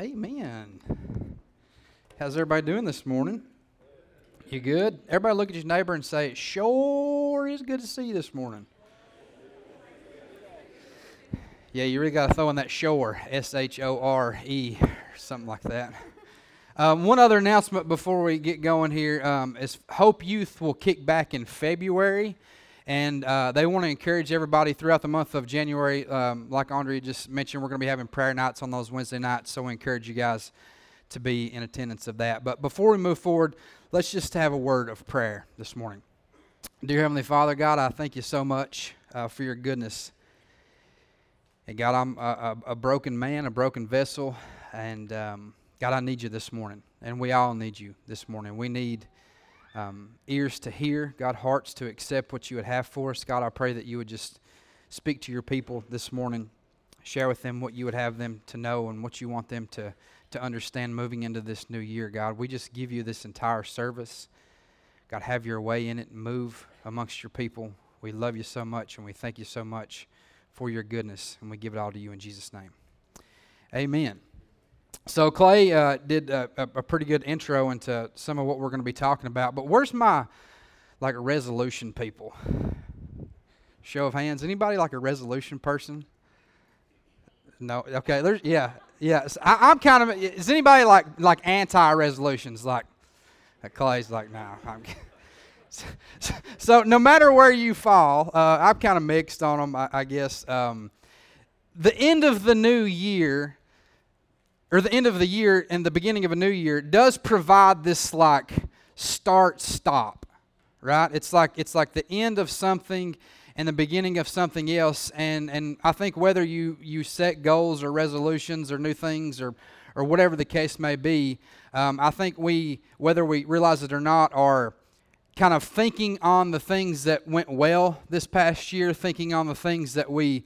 Amen. How's everybody doing this morning? You good? Everybody look at your neighbor and say, sure is good to see you this morning. Yeah, you really got to throw in that shore, S H O R E, something like that. Um, one other announcement before we get going here um, is Hope Youth will kick back in February. And uh, they want to encourage everybody throughout the month of January. Um, like Andre just mentioned, we're going to be having prayer nights on those Wednesday nights. So we encourage you guys to be in attendance of that. But before we move forward, let's just have a word of prayer this morning. Dear Heavenly Father, God, I thank you so much uh, for your goodness. And God, I'm a, a, a, broken man, a broken vessel. And um, God, I need you this morning. And we all need you this morning. We need um, ears to hear, God, hearts to accept what you would have for us. God, I pray that you would just speak to your people this morning, share with them what you would have them to know and what you want them to, to understand moving into this new year, God. We just give you this entire service. God, have your way in it and move amongst your people. We love you so much and we thank you so much for your goodness, and we give it all to you in Jesus' name. Amen. So Clay uh, did a, a, pretty good intro into some of what we're going to be talking about. But where's my like resolution people? Show of hands. Anybody like a resolution person? No. Okay. There's yeah yeah. I, am kind of. Is anybody like like anti resolutions? Like Clay's like no. I'm, so, so, no matter where you fall, uh, I'm kind of mixed on them. I, I guess um, the end of the new year or the end of the year and the beginning of a new year does provide this like start stop right? It's like it's like the end of something and the beginning of something else. And and i think whether you you set goals or resolutions or new things or or whatever the case may be um, i think we whether we realize it or not are kind of thinking on the things that went well this past year thinking on the things that we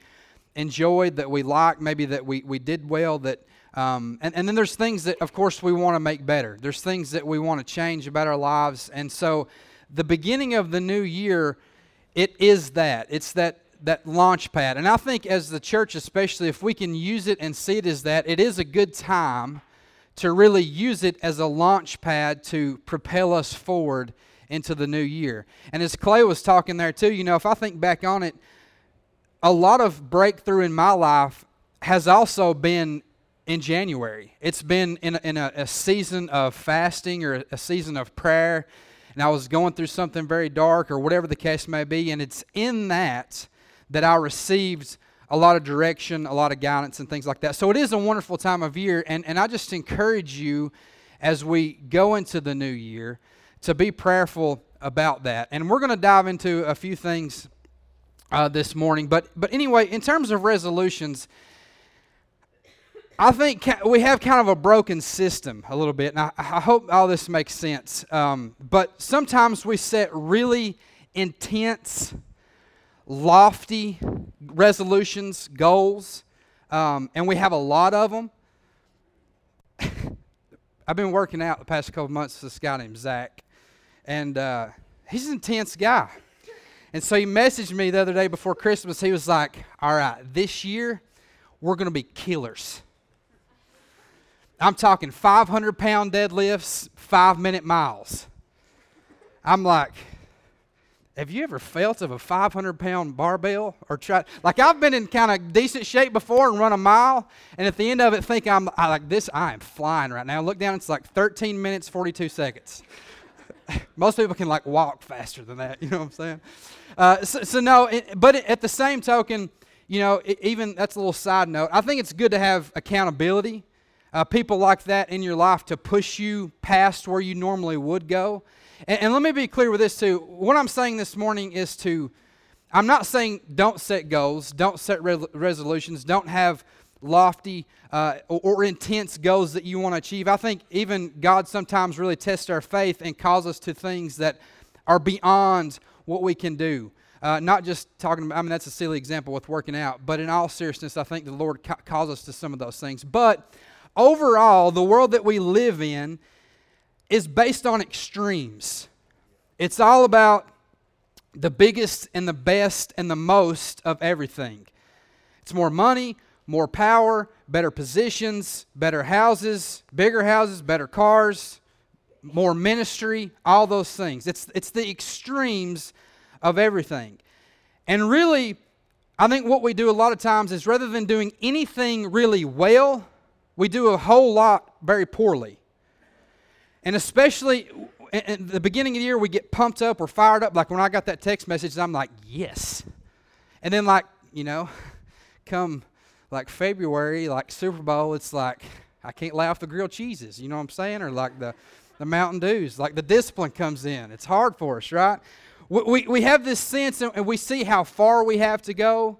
enjoyed that we liked maybe that we, we did well that um, and, and then there's things that, of course, we want to make better. There's things that we want to change about our lives. And so the beginning of the new year, it is that. It's that that launch pad. And I think as the church, especially if we can use it and see it as that, it is a good time to really use it as a launch pad to propel us forward into the new year. And as Clay was talking there too, you know, if I think back on it, a lot of breakthrough in my life has also been in January. It's been in, a, in a, a, season of fasting or a season of prayer, and I was going through something very dark or whatever the case may be, and it's in that that I received a lot of direction, a lot of guidance, and things like that. So it is a wonderful time of year, and, and I just encourage you as we go into the new year to be prayerful about that. And we're going to dive into a few things uh, this morning. But, but anyway, in terms of resolutions, I think we have kind of a broken system a little bit, and I, I hope all this makes sense. Um, but sometimes we set really intense, lofty resolutions, goals, um, and we have a lot of them. I've been working out the past couple months with this guy named Zach, and uh, he's an intense guy. And so he messaged me the other day before Christmas. He was like, All right, this year we're going to be killers. I'm talking 500 pound deadlifts, five minute miles. I'm like, have you ever felt of a 500 pound barbell or try like I've been in kind of decent shape before and run a mile, and at the end of it think I'm I like this I am flying right now. Look down, it's like 13 minutes 42 seconds. Most people can like walk faster than that. You know what I'm saying? Uh, so, so, no, it, but at the same token, you know, it, even that's a little side note. I think it's good to have accountability uh, people like that in your life to push you past where you normally would go. And, and let me be clear with this too. What I'm saying this morning is to, I'm not saying don't set goals, don't set re- resolutions, don't have lofty uh, or, or, intense goals that you want to achieve. I think even God sometimes really tests our faith and calls us to things that are beyond what we can do. Uh, not just talking about, I mean, that's a silly example with working out, but in all seriousness, I think the Lord ca- calls us to some of those things. But overall, the world that we live in is based on extremes. It's all about the biggest and the best and the most of everything. It's more money, more power, better positions, better houses, bigger houses, better cars, more ministry, all those things. It's, it's the extremes of everything. And really, I think what we do a lot of times is rather than doing anything really well, we do a whole lot very poorly. And especially at the beginning of the year, we get pumped up, we're fired up. Like when I got that text message, I'm like, yes. And then, like, you know, come like February, like Super Bowl, it's like, I can't lay off the grilled cheeses, you know what I'm saying? Or like the, the Mountain Dews, like the discipline comes in. It's hard for us, right? We, we, we have this sense and we see how far we have to go.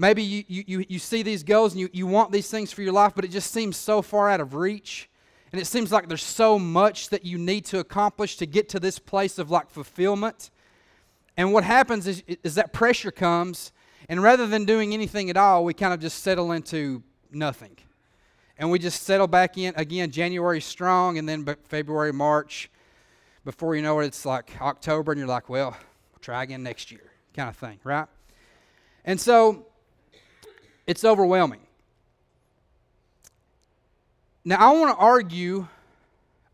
Maybe you, you, you see these goals and you, you want these things for your life, but it just seems so far out of reach. And it seems like there's so much that you need to accomplish to get to this place of like fulfillment. And what happens is, is that pressure comes, and rather than doing anything at all, we kind of just settle into nothing. And we just settle back in again, January strong, and then February, March. Before you know it, it's like October, and you're like, well, we'll try again next year, kind of thing, right? And so it's overwhelming. Now, I want to argue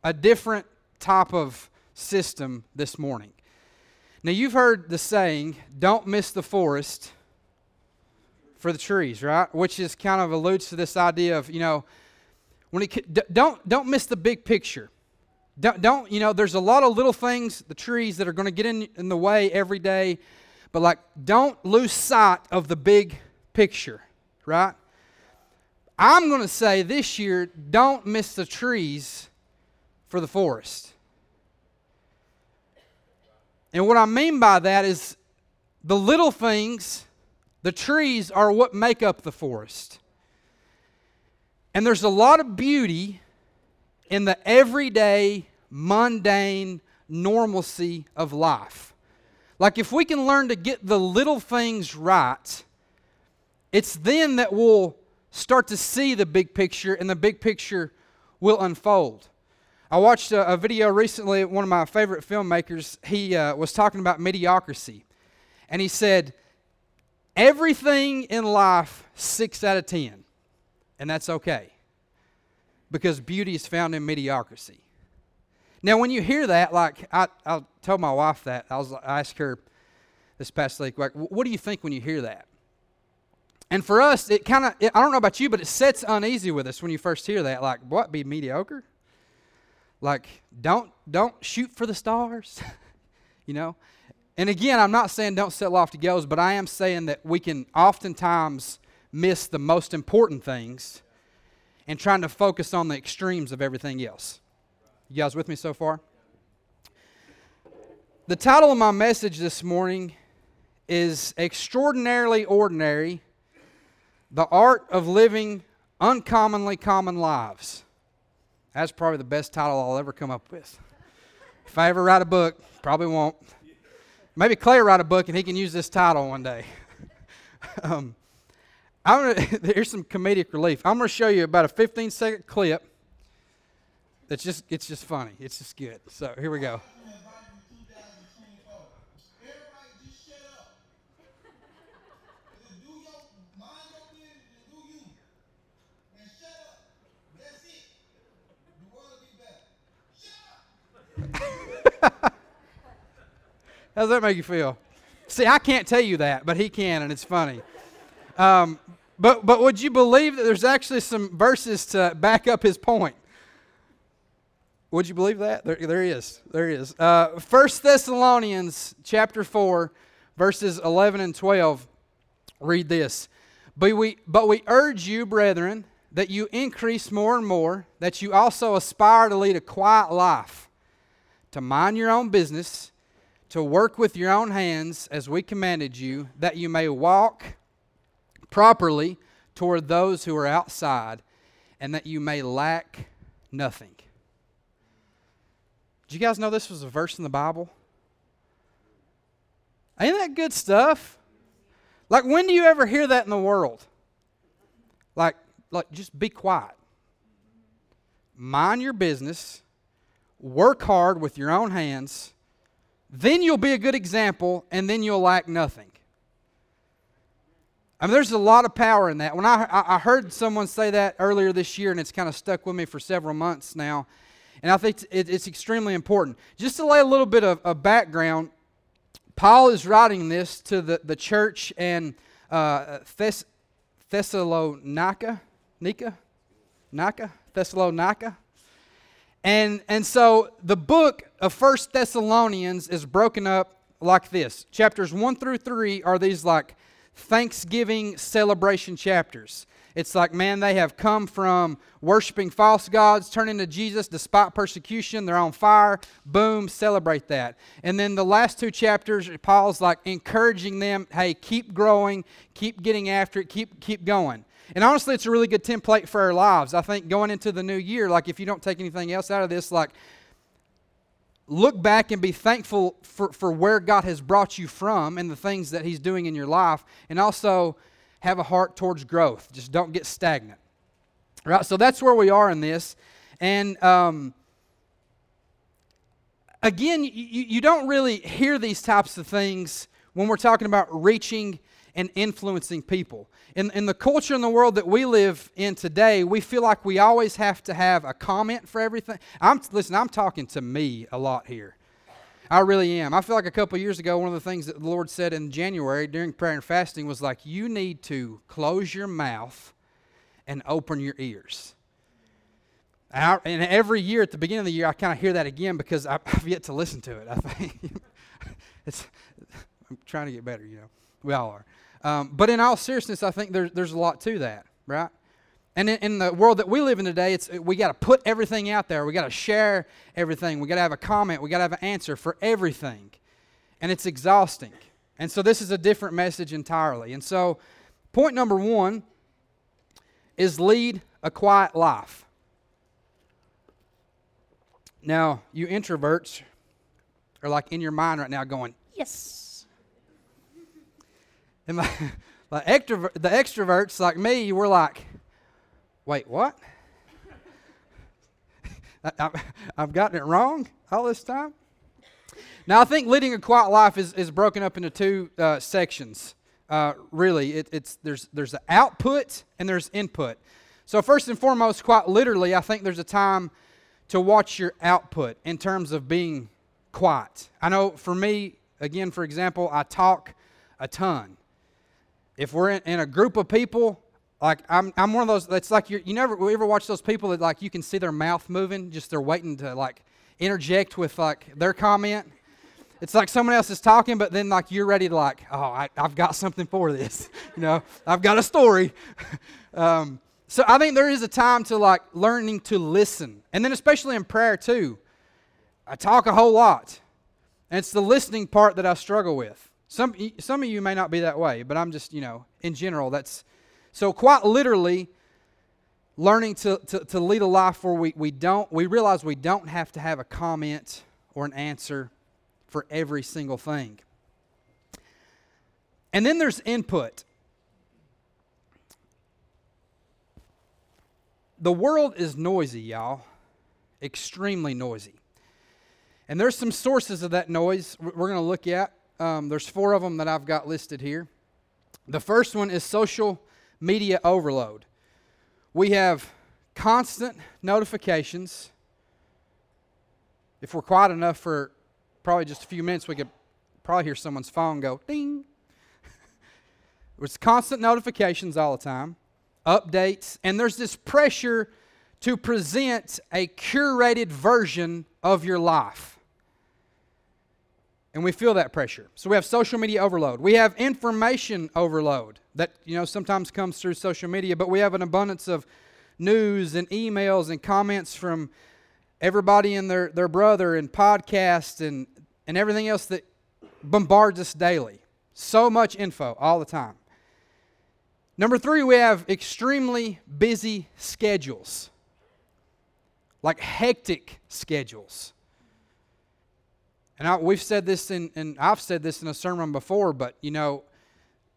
a different type of system this morning. Now, you've heard the saying, don't miss the forest for the trees, right? Which is kind of alludes to this idea of, you know, when it, don't, don't miss the big picture. Don't, don't, you know, there's a lot of little things, the trees that are going to get in, in the way every day, but like, don't lose sight of the big picture, right? I'm going to say this year, don't miss the trees for the forest. And what I mean by that is the little things, the trees are what make up the forest. And there's a lot of beauty in the everyday, mundane normalcy of life. Like if we can learn to get the little things right, it's then that we'll start to see the big picture, and the big picture will unfold. I watched a, a video recently, one of my favorite filmmakers, he uh, was talking about mediocrity. And he said, Everything in life, six out of ten. And that's okay. Because beauty is found in mediocrity. Now, when you hear that, like I, I told my wife that, I was I asked her this past week, like, what do you think when you hear that? And for us, it kind of, I don't know about you, but it sets uneasy with us when you first hear that. Like, what, be mediocre? Like, don't, don't shoot for the stars, you know? And again, I'm not saying don't set lofty goals, but I am saying that we can oftentimes miss the most important things and trying to focus on the extremes of everything else. You guys with me so far? The title of my message this morning is Extraordinarily Ordinary the Art of Living Uncommonly Common Lives. That's probably the best title I'll ever come up with. If I ever write a book, probably won't. Maybe Clay write a book and he can use this title one day. um, I'm gonna, here's some comedic relief. I'm going to show you about a 15 second clip. That's just it's just funny. It's just good. So here we go. How does that make you feel? See, I can't tell you that, but he can, and it's funny. Um, but but would you believe that there's actually some verses to back up his point? Would you believe that? There, there is. There is. Uh, 1 Thessalonians chapter 4, verses 11 and 12. Read this. But we, but we urge you, brethren, that you increase more and more, that you also aspire to lead a quiet life, to mind your own business to work with your own hands as we commanded you, that you may walk properly toward those who are outside, and that you may lack nothing. Did you guys know this was a verse in the Bible? Ain't that good stuff? Like, when do you ever hear that in the world? Like, like just be quiet. Mind your business. Work hard with your own hands then you'll be a good example, and then you'll lack nothing. I mean, there's a lot of power in that. When I, I heard someone say that earlier this year, and it's kind of stuck with me for several months now, and I think it's extremely important. Just to lay a little bit of, of background, Paul is writing this to the, the church in uh, Thess- Thessalonica, Nika, Nika, Thessalonica. And, and so the book of First Thessalonians is broken up like this. Chapters 1 through 3 are these like Thanksgiving celebration chapters. It's like, man, they have come from worshiping false gods, turning to Jesus despite persecution. They're on fire. Boom, celebrate that. And then the last two chapters, Paul's like encouraging them, hey, keep growing, keep getting after it, keep, keep going. And honestly, it's a really good template for our lives. I think going into the new year, like if you don't take anything else out of this, like look back and be thankful for, for where God has brought you from and the things that He's doing in your life, and also have a heart towards growth. Just don't get stagnant. Right? So that's where we are in this. And um, again, you, you don't really hear these types of things when we're talking about reaching and influencing people. In, in the culture in the world that we live in today, we feel like we always have to have a comment for everything. I'm listen, I'm talking to me a lot here. I really am. I feel like a couple years ago, one of the things that the Lord said in January during prayer and fasting was like, you need to close your mouth and open your ears. And, I, and every year at the beginning of the year, I kind of hear that again because I, have yet to listen to it. I think it's. I'm trying to get better, you know. We all are. Um, but in all seriousness, I think there's, there's a lot to that, right? And in, in the world that we live in today, it's, we got to put everything out there. We got to share everything. We got to have a comment. We got to have an answer for everything. And it's exhausting. And so this is a different message entirely. And so, point number one is lead a quiet life. Now, you introverts are like in your mind right now going, yes. And the, extrovert, the extroverts like me, we're like, wait, what? I, have gotten it wrong all this time? Now, I think leading a quiet life is, is broken up into two uh, sections. Uh, really, it, it's, there's, there's the output and there's input. So, first and foremost, quite literally, I think there's a time to watch your output in terms of being quiet. I know for me, again, for example, I talk a ton if we're in, in a group of people, like I'm, I'm one of those. It's like you never you ever watch those people that like you can see their mouth moving, just they're waiting to like interject with like their comment. It's like someone else is talking, but then like you're ready to like, oh, I, have got something for this. you know, I've got a story. um, so I think there is a time to like learning to listen, and then especially in prayer too. I talk a whole lot, and it's the listening part that I struggle with. Some, some of you may not be that way, but I'm just, you know, in general, that's so quite literally learning to, to, to lead a life where we, we don't, we realize we don't have to have a comment or an answer for every single thing. And then there's input. The world is noisy, y'all. Extremely noisy. And there's some sources of that noise we're going to look at. Um, there's four of them that I've got listed here. The first one is social media overload. We have constant notifications. If we're quiet enough for probably just a few minutes, we could probably hear someone's phone go ding. it's constant notifications all the time, updates, and there's this pressure to present a curated version of your life. And we feel that pressure. So we have social media overload. We have information overload that, you know, sometimes comes through social media, but we have an abundance of news and emails and comments from everybody and their, their brother and podcasts and, and everything else that bombards us daily. So much info all the time. Number three, we have extremely busy schedules, like hectic schedules. And I, we've said this in, and I've said this in a sermon before, but you know,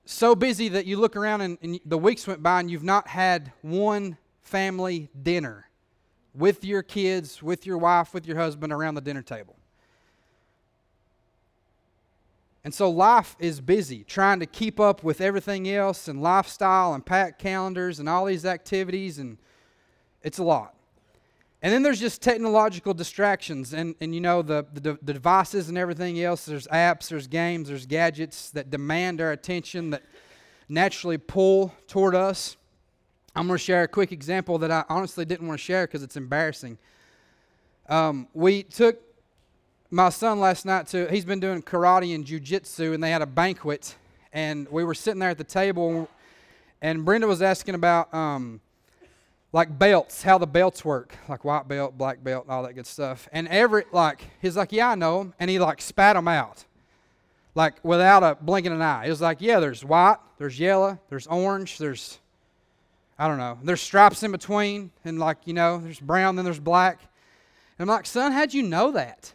so busy that you look around and, and the weeks went by and you've not had one family dinner with your kids, with your wife, with your husband around the dinner table. And so life is busy trying to keep up with everything else and lifestyle and pack calendars and all these activities, and it's a lot. And then there's just technological distractions and, and you know, the, the, the devices and everything else. There's apps, there's games, there's gadgets that demand our attention, that naturally pull toward us. I'm going to share a quick example that I honestly didn't want to share because it's embarrassing. Um, we took my son last night to, he's been doing karate and jujitsu, and they had a banquet, and we were sitting there at the table, and Brenda was asking about um, like belts, how the belts work, like white belt, black belt, all that good stuff. And every like, he's like, yeah, I know them, and he like spat them out, like without a blinking an eye. He was like, yeah, there's white, there's yellow, there's orange, there's, I don't know, there's stripes in between, and like you know, there's brown, then there's black. And I'm like, son, how'd you know that?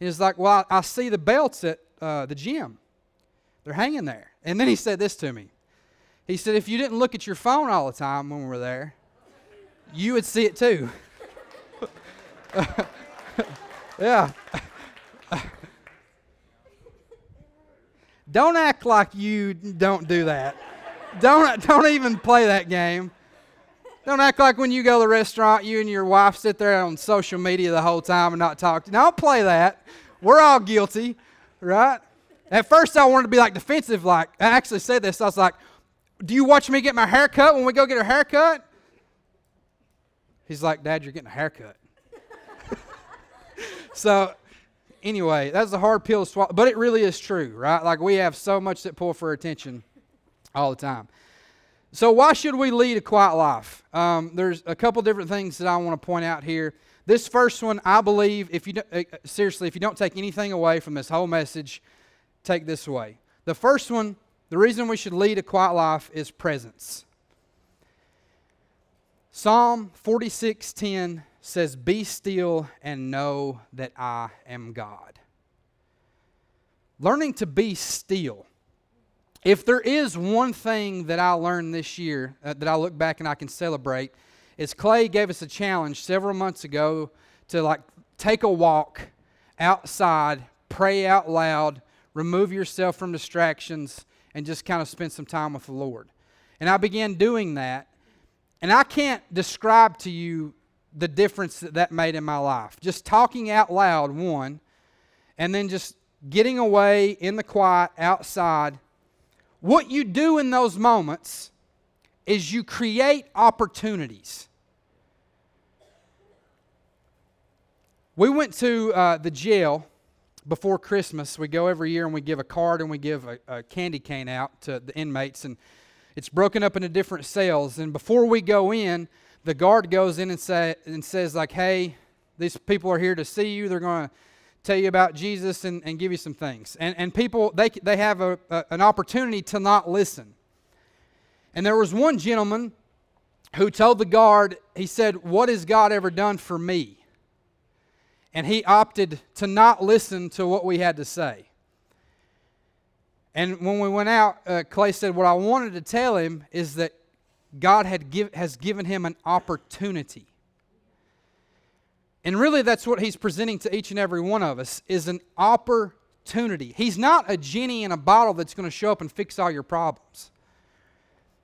And He's like, well, I, I see the belts at uh, the gym. They're hanging there. And then he said this to me. He said, if you didn't look at your phone all the time when we were there, you would see it too. yeah. don't act like you don't do that. Don't, don't even play that game. Don't act like when you go to the restaurant, you and your wife sit there on social media the whole time and not talk. Don't play that. We're all guilty, right? At first, I wanted to be like defensive. Like I actually said this. I was like, "Do you watch me get my hair cut when we go get our hair cut?" He's like, Dad, you're getting a haircut. so, anyway, that's a hard pill to swallow, but it really is true, right? Like, we have so much that pull for attention all the time. So, why should we lead a quiet life? Um, there's a couple different things that I want to point out here. This first one, I believe, if you uh, seriously, if you don't take anything away from this whole message, take this away. The first one, the reason we should lead a quiet life is presence. Psalm 46:10 says, "Be still and know that I am God." Learning to be still. If there is one thing that I learned this year uh, that I look back and I can celebrate, is Clay gave us a challenge several months ago to like take a walk outside, pray out loud, remove yourself from distractions, and just kind of spend some time with the Lord. And I began doing that, and I can't describe to you the difference that that made in my life. Just talking out loud, one, and then just getting away in the quiet outside. What you do in those moments is you create opportunities. We went to uh, the jail before Christmas. We go every year and we give a card and we give a, a candy cane out to the inmates. And it's broken up into different cells. And before we go in, the guard goes in and, say, and says, like, hey, these people are here to see you. They're going to tell you about Jesus and, and give you some things. And, and people, they, they have a, a, an opportunity to not listen. And there was one gentleman who told the guard, he said, What has God ever done for me? And he opted to not listen to what we had to say. And when we went out, uh, Clay said, What I wanted to tell him is that God had give, has given him an opportunity. And really, that's what he's presenting to each and every one of us is an opportunity. He's not a genie in a bottle that's going to show up and fix all your problems.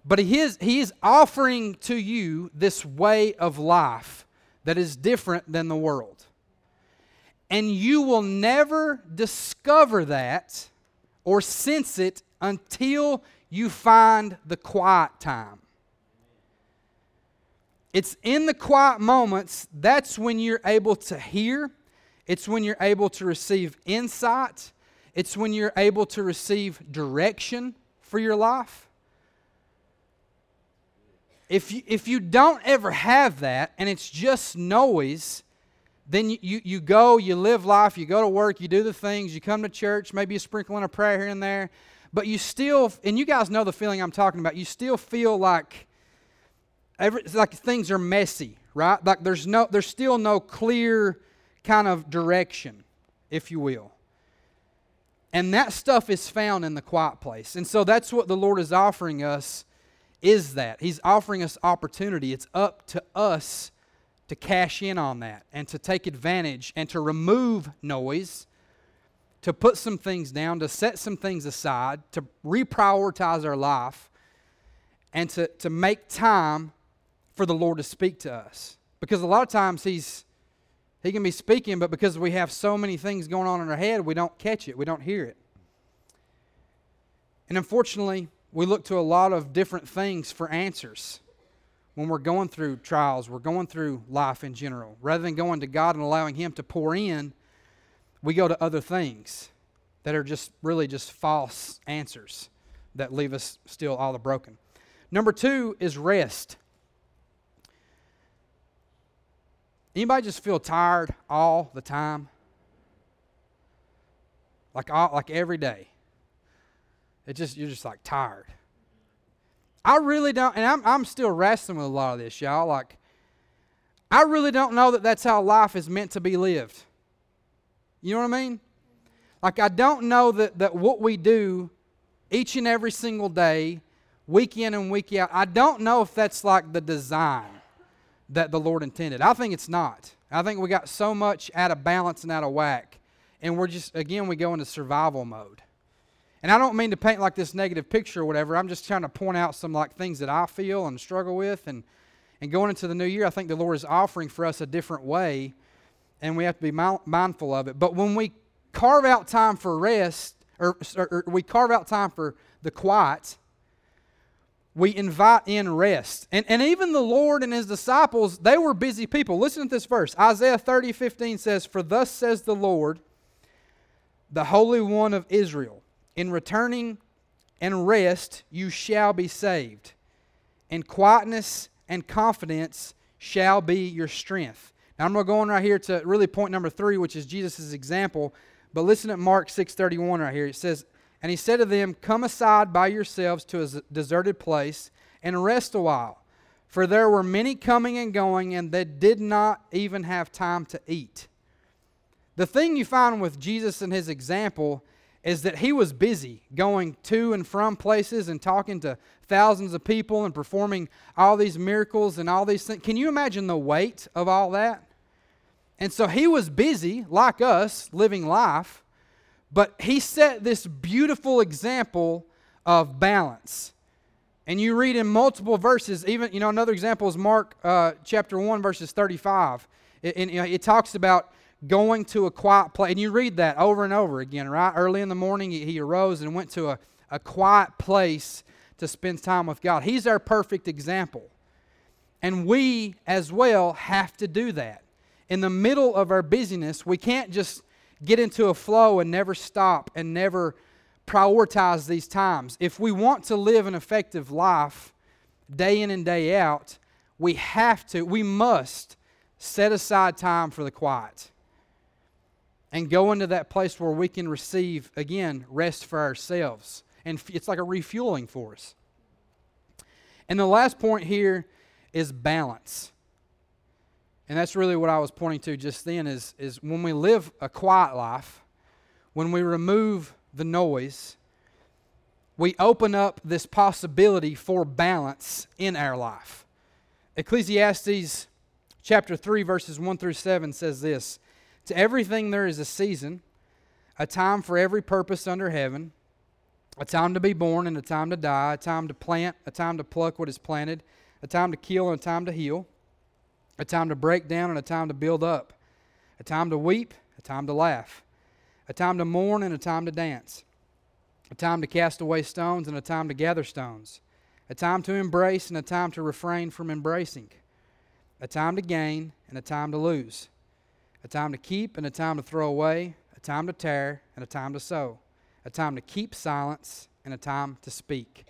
But he is, he is offering to you this way of life that is different than the world. And you will never discover that or sense it until you find the quiet time. It's in the quiet moments that's when you're able to hear, it's when you're able to receive insight, it's when you're able to receive direction for your life. If you, if you don't ever have that and it's just noise, then you, you, go, you live life, you go to work, you do the things, you come to church, maybe you sprinkle in a prayer here and there, but you still, and you guys know the feeling I'm talking about, you still feel like every, like things are messy, right? Like there's no, there's still no clear kind of direction, if you will. And that stuff is found in the quiet place. And so that's what the Lord is offering us is that. He's offering us opportunity. It's up to us to cash in on that and to take advantage and to remove noise, to put some things down, to set some things aside, to reprioritize our life, and to, to make time for the Lord to speak to us. Because a lot of times He's He can be speaking, but because we have so many things going on in our head, we don't catch it, we don't hear it. And unfortunately, we look to a lot of different things for answers when we're going through trials, we're going through life in general. Rather than going to God and allowing Him to pour in, we go to other things that are just really just false answers that leave us still all the broken. Number two is rest. Anybody just feel tired all the time? Like all, like every day. It just you're just like tired. I really don't, and I'm, I'm still wrestling with a lot of this, y'all. Like, I really don't know that that's how life is meant to be lived. You know what I mean? Like, I don't know that, that what we do each and every single day, week in and week out, I don't know if that's like the design that the Lord intended. I think it's not. I think we got so much out of balance and out of whack. And we're just, again, we go into survival mode. And I don't mean to paint like this negative picture or whatever. I'm just trying to point out some like things that I feel and struggle with. And, and going into the new year, I think the Lord is offering for us a different way, and we have to be mindful of it. But when we carve out time for rest, or, or, or we carve out time for the quiet, we invite in rest. And, and even the Lord and his disciples, they were busy people. Listen to this verse. Isaiah 30, 15 says, For thus says the Lord, the Holy One of Israel. In returning and rest you shall be saved, and quietness and confidence shall be your strength. Now I'm going right here to really point number three, which is Jesus' example. But listen at Mark 6:31 right here. It says, "And he said to them, Come aside by yourselves to a deserted place and rest a while, for there were many coming and going, and they did not even have time to eat." The thing you find with Jesus and his example is that he was busy going to and from places and talking to thousands of people and performing all these miracles and all these things. Can you imagine the weight of all that? And so he was busy, like us, living life, but he set this beautiful example of balance. And you read in multiple verses, even, you know, another example is Mark uh, chapter 1, verses 35. It, and, you know, it talks about going to a quiet place. And you read that over and over again, right? Early in the morning, he arose and went to a, a quiet place to spend time with God. He's our perfect example. And we as well have to do that. In the middle of our busyness, we can't just get into a flow and never stop and never prioritize these times. If we want to live an effective life day in and day out, we have to, we must set aside time for the quiet and go into that place where we can receive, again, rest for ourselves. And it's like a refueling for us. And the last point here is balance. And that's really what I was pointing to just then is, is when we live a quiet life, when we remove the noise, we open up this possibility for balance in our life. Ecclesiastes chapter 3, verses 1 through 7 says this to everything there is a season, a time for every purpose under heaven, a time to be born and a time to die, a time to plant, a time to pluck what is planted, a time to kill and a time to heal, a time to break down and a time to build up, a time to weep, a time to laugh, a time to mourn and a time to dance, a time to cast away stones and a time to gather stones, a time to embrace and a time to refrain from embracing, a time to gain and a time to lose a time to keep and a time to throw away, a time to tear and a time to sew, a time to keep silence and a time to speak.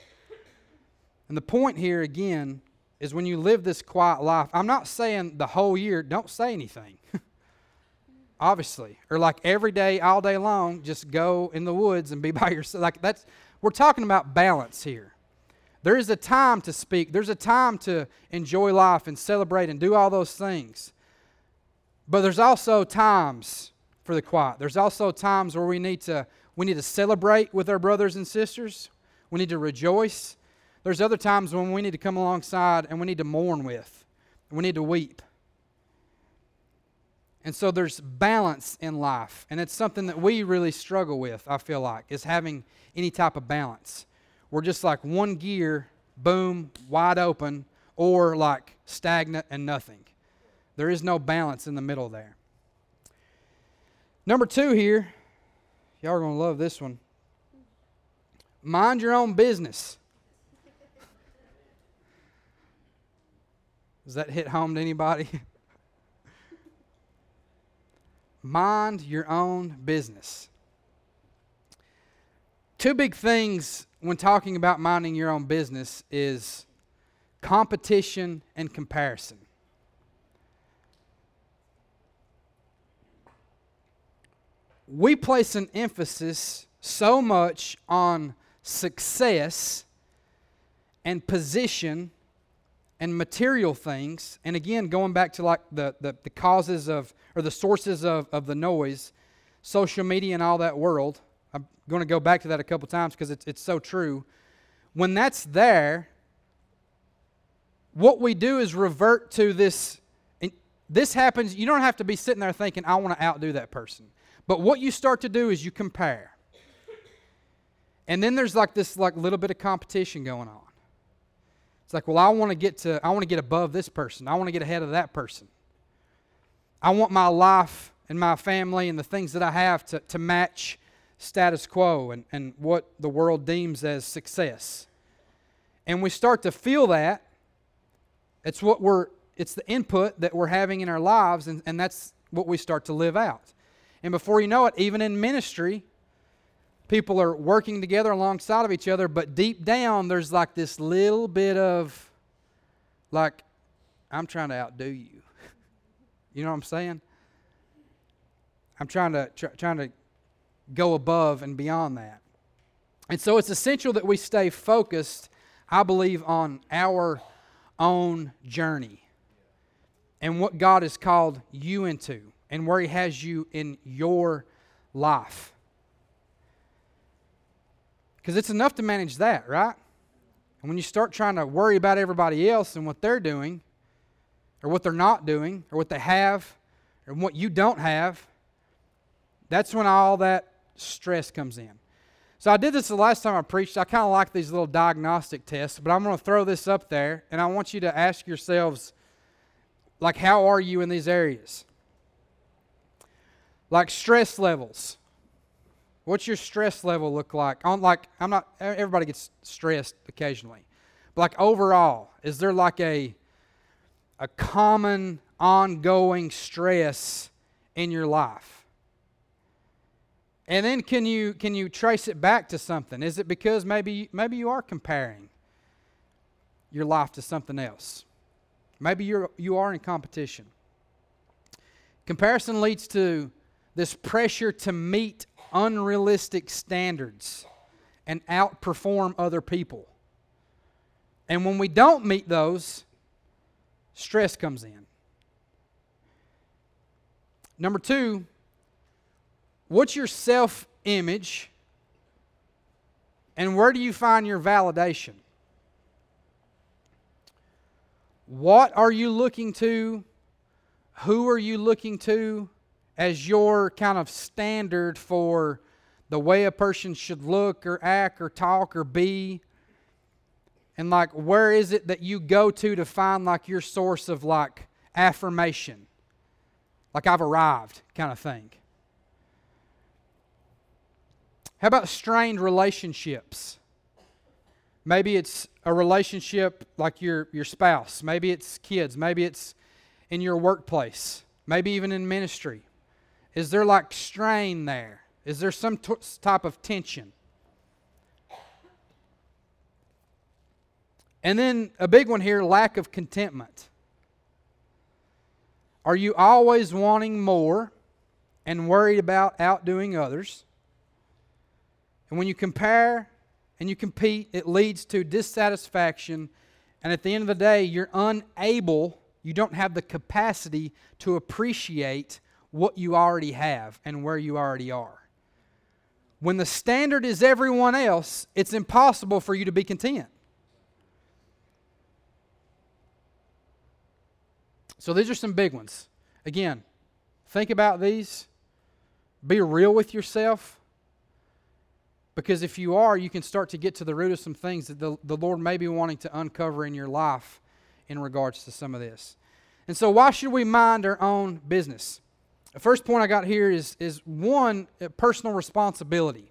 And the point here again is when you live this quiet life, I'm not saying the whole year, don't say anything. Obviously. Or like every day, all day long, just go in the woods and be by yourself. Like that's we're talking about balance here. There is a time to speak. There's a time to enjoy life and celebrate and do all those things. But there's also times for the quiet. There's also times where we need to we need to celebrate with our brothers and sisters. We need to rejoice. There's other times when we need to come alongside and we need to mourn with. We need to weep. And so there's balance in life. And it's something that we really struggle with, I feel like, is having any type of balance. We're just like one gear, boom, wide open, or like stagnant and nothing. There is no balance in the middle there. Number two here, y'all are going to love this one. Mind your own business. Does that hit home to anybody? Mind your own business. Two big things when talking about minding your own business is competition and comparison. We place an emphasis so much on success and position and material things, and again, going back to like the, the, the causes of, or the sources of, of the noise, social media and all that world, I'm going to go back to that a couple times because it's, it's so true. When that's there, what we do is revert to this. this happens, you don't have to be sitting there thinking, I want to outdo that person. But what you start to do is you compare. And then there's like this like little bit of competition going on. It's like, well, I want to get to I want to get above this person. I want to get ahead of that person. I want my life and my family and the things that I have to, to match status quo and, and what the world deems as success. And we start to feel that. It's what we're it's the input that we're having in our lives, and, and that's what we start to live out. And before you know it, even in ministry, people are working together alongside of each other, but deep down, there's like this little bit of, like, I'm trying to outdo you. you know what I'm saying? I'm trying to try, trying to go above and beyond that. And so it's essential that we stay focused, I believe, on our own journey and what God has called you into and where He has you in your life. Because it's enough to manage that, right? And when you start trying to worry about everybody else and what they're doing, or what they're not doing, or what they have, or what you don't have, that's when all that stress comes in. So I did this the last time I preached. I kind of like these little diagnostic tests, but I'm going to throw this up there, and I want you to ask yourselves, like, how are you in these areas? Like stress levels. What's your stress level look like? On like I'm not everybody gets stressed occasionally. But like overall, is there like a a common ongoing stress in your life? And then can you can you trace it back to something? Is it because maybe maybe you are comparing your life to something else? Maybe you're you are in competition. Comparison leads to this pressure to meet unrealistic standards and outperform other people. And when we don't meet those, stress comes in. Number two, what's your self image and where do you find your validation? What are you looking to? Who are you looking to? As your kind of standard for the way a person should look or act or talk or be? And like, where is it that you go to to find like your source of like affirmation? Like, I've arrived kind of thing. How about strained relationships? Maybe it's a relationship like your, your spouse. Maybe it's kids. Maybe it's in your workplace. Maybe even in ministry. Is there like strain there? Is there some t- type of tension? And then a big one here lack of contentment. Are you always wanting more and worried about outdoing others? And when you compare and you compete, it leads to dissatisfaction. And at the end of the day, you're unable, you don't have the capacity to appreciate what you already have and where you already are. When the standard is everyone else, it's impossible for you to be content. So these are some big ones. Again, think about these? Be real with yourself. Because if you are, you can start to get to the root of some things that the, the Lord may be wanting to uncover in your life in regards to some of this. And so, why should we mind our own business? The first point I got here is, is one, uh, personal responsibility.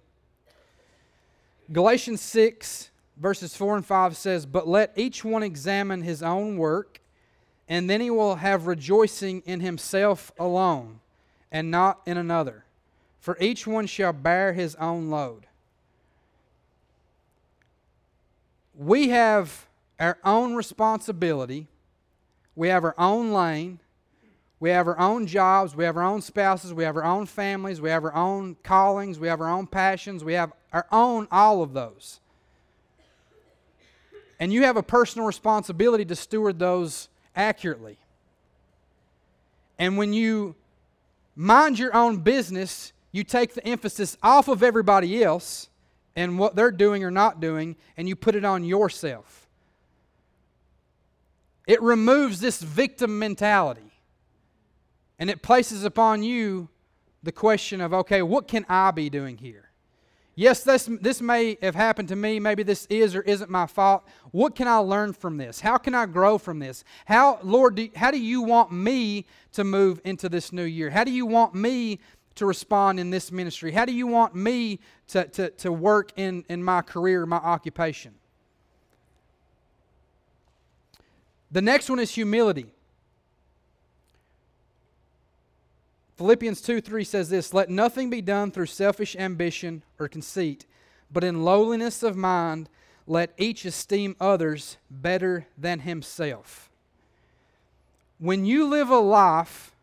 Galatians 6, verses 4 and 5 says, But let each one examine his own work, and then he will have rejoicing in himself alone, and not in another. For each one shall bear his own load. We have our own responsibility, we have our own lane, we have our own jobs, we have our own spouses, we have our own families, we have our own callings, we have our own passions, we have our own all of those. And you have a personal responsibility to steward those accurately. And when you mind your own business, you take the emphasis off of everybody else and what they're doing or not doing, and you put it on yourself. It removes this victim mentality. And it places upon you the question of, okay, what can I be doing here? Yes, this, this may have happened to me. Maybe this is or isn't my fault. What can I learn from this? How can I grow from this? How, Lord, do, how do you want me to move into this new year? How do you want me to respond in this ministry? How do you want me to, to, to work in, in my career, my occupation? The next one is humility. Philippians 2 3 says this Let nothing be done through selfish ambition or conceit, but in lowliness of mind, let each esteem others better than himself. When you live a life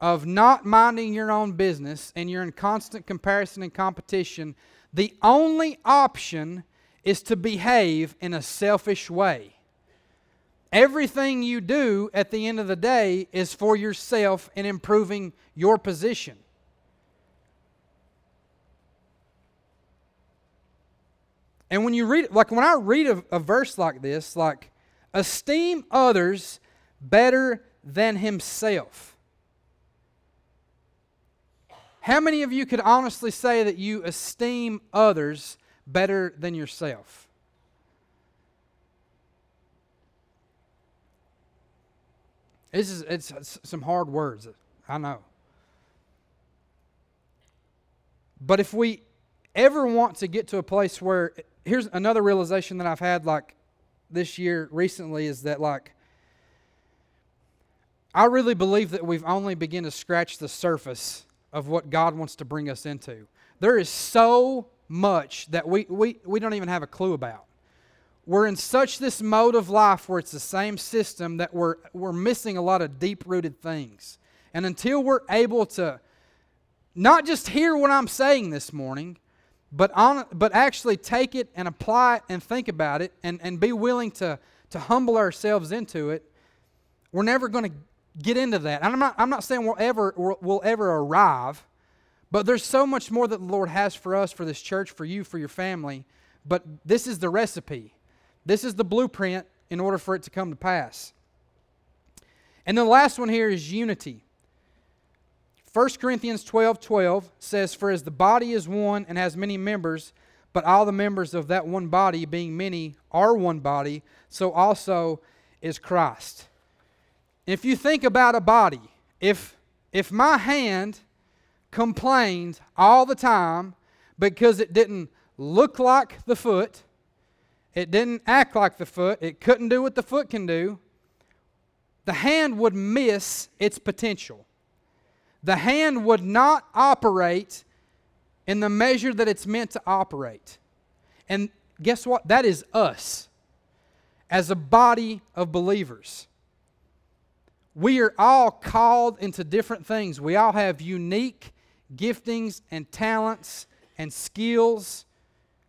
of not minding your own business and you're in constant comparison and competition, the only option is to behave in a selfish way. Everything you do at the end of the day is for yourself and improving your position. And when you read, like when I read a, a, verse like this, like, esteem others better than himself. How many of you could honestly say that you esteem others better than yourself? This is it's some hard words. Uh, I know. But if we ever want to get to a place where here's another realization that I've had like this year recently is that like I really believe that we've only begun to scratch the surface of what God wants to bring us into. There is so much that we, we, we don't even have a clue about we're in such this mode of life where it's the same system that we're, we're missing a lot of deep rooted things. And until we're able to not just hear what I'm saying this morning, but, on, but actually take it and apply it and think about it and, and be willing to, to humble ourselves into it, we're never going to get into that. And I'm not, I'm not saying we'll ever, we'll ever arrive, but there's so much more that the Lord has for us, for this church, for you, for your family. But this is the recipe. This is the blueprint in order for it to come to pass. And the last one here is unity. 1 Corinthians 12 12 says, For as the body is one and has many members, but all the members of that one body, being many, are one body, so also is Christ. If you think about a body, if, if my hand complained all the time because it didn't look like the foot, it didn't act like the foot. It couldn't do what the foot can do. The hand would miss its potential. The hand would not operate in the measure that it's meant to operate. And guess what? That is us as a body of believers. We are all called into different things. We all have unique giftings and talents and skills,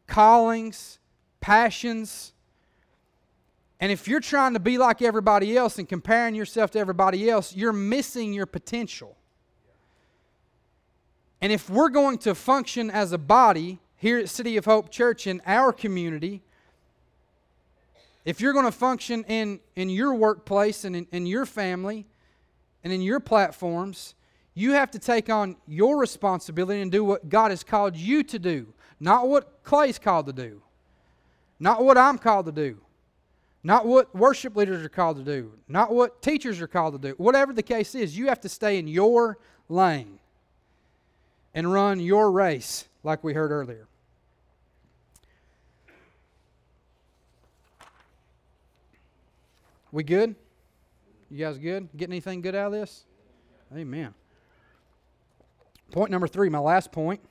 callings, passions. And if you're trying to be like everybody else and comparing yourself to everybody else, you're missing your potential. And if we're going to function as a body here at City of Hope Church in our community, if you're going to function in, in your workplace and in, in your family and in your platforms, You have to take on your responsibility and do what God has called you to do, not what Clay's called to do, not what I'm called to do, not what worship leaders are called to do, not what teachers are called to do. Whatever the case is, you have to stay in your lane and run your race, like we heard earlier. We good? You guys good? Getting anything good out of this? Amen. Point number three, my last point.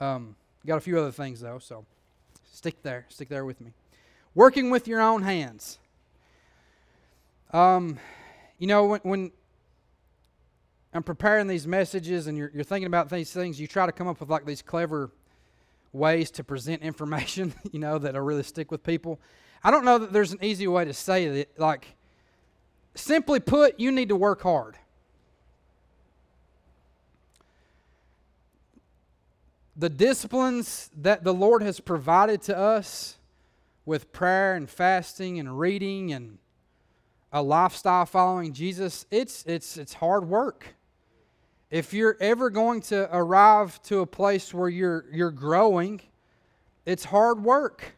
Um, got a few other things though, so stick there. Stick there with me. Working with your own hands. Um, you know, when, when I'm preparing these messages and you're, you're thinking about these things, you try to come up with like these clever ways to present information, you know, that'll really stick with people. I don't know that there's an easy way to say it. Like, simply put, you need to work hard. The disciplines that the Lord has provided to us with prayer and fasting and reading and a lifestyle following Jesus, it's, it's, it's hard work. If you're ever going to arrive to a place where you're, you're growing, it's hard work.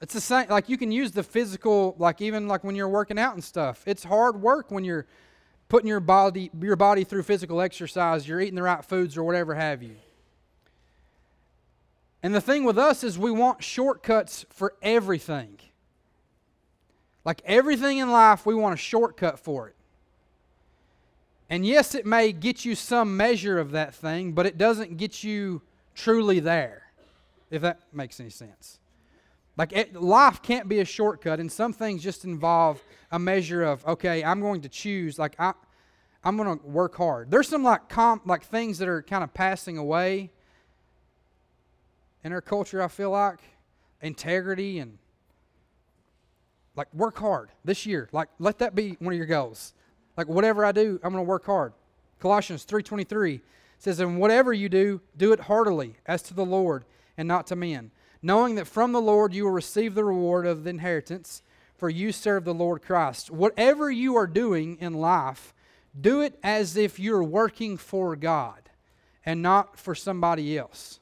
It's the same, like you can use the physical, like even like when you're working out and stuff. It's hard work when you're putting your body, your body through physical exercise, you're eating the right foods or whatever have you. And the thing with us is we want shortcuts for everything. Like everything in life, we want a shortcut for it. And yes, it may get you some measure of that thing, but it doesn't get you truly there, if that makes any sense. Like it, life can't be a shortcut, and some things just involve a measure of okay, I'm going to choose. Like I, I'm going to work hard. There's some like com, like things that are kind of passing away in our culture. I feel like integrity and like work hard this year. Like let that be one of your goals. Like whatever I do, I'm going to work hard. Colossians 3:23 says, "And whatever you do, do it heartily, as to the Lord and not to men." knowing that from the Lord you will receive the reward of the inheritance, for you serve the Lord Christ. Whatever you are doing in life, do it as if you're working for God and not for somebody else.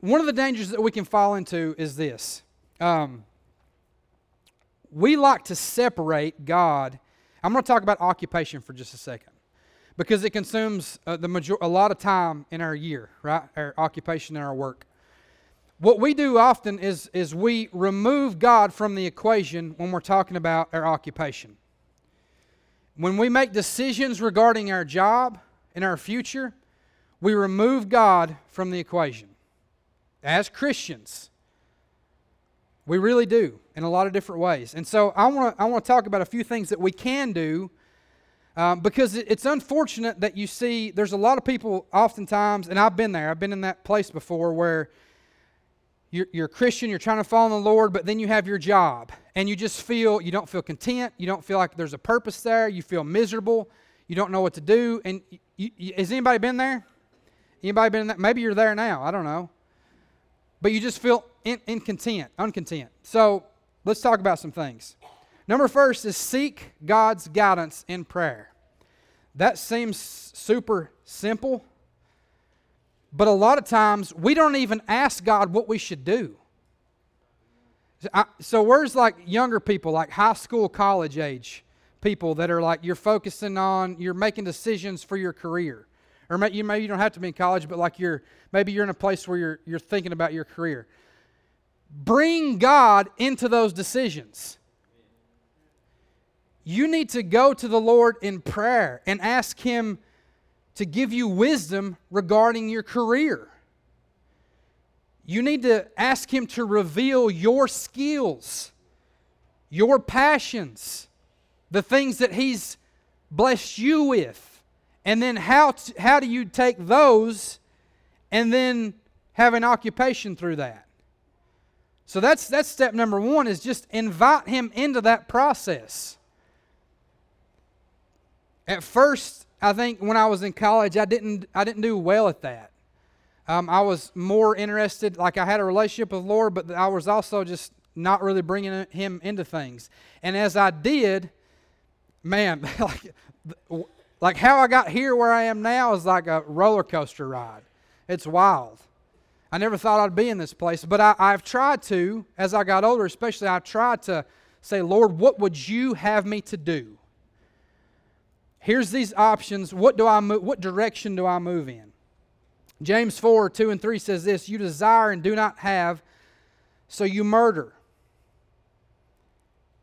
One of the dangers that we can fall into is this. Um, we like to separate God. I'm going to talk about occupation for just a second because it consumes uh, the major- a lot of time in our year, right? Our occupation and our work. What we do often is, is we remove God from the equation when we're talking about our occupation. When we make decisions regarding our job and our future, we remove God from the equation. As Christians, we really do in a lot of different ways. And so I want to I want to talk about a few things that we can do um, because it's unfortunate that you see there's a lot of people oftentimes, and I've been there, I've been in that place before where you're, you're a Christian, you're trying to follow the Lord, but then you have your job and you just feel, you don't feel content, you don't feel like there's a purpose there, you feel miserable, you don't know what to do. And you, you, has anybody been there? Anybody been that? Maybe you're there now, I don't know. But you just feel in, incontent, uncontent. So let's talk about some things. Number first is seek God's guidance in prayer. That seems super simple, but a lot of times we don't even ask God what we should do. So, where's like younger people, like high school, college age people that are like you're focusing on, you're making decisions for your career, or maybe you maybe you don't have to be in college, but like you're maybe you're in a place where you're you're thinking about your career. Bring God into those decisions you need to go to the Lord in prayer and ask Him to give you wisdom regarding your career. You need to ask Him to reveal your skills, your passions, the things that He's blessed you with. And then how, to, how do you take those and then have an occupation through that? So that's, that's step number one is just invite Him into that process. At first, I think when I was in college, I didn't I didn't do well at that. Um, I was more interested, like I had a relationship with Lord, but I was also just not really bringing him into things. And as I did, man, like, like how I got here where I am now is like a roller coaster ride. It's wild. I never thought I'd be in this place, but I, I've tried to, as I got older, especially, I've tried to say, Lord, what would you have me to do? Here's these options. What do I move? What direction do I move in? James 4, 2 and 3 says this You desire and do not have, so you murder.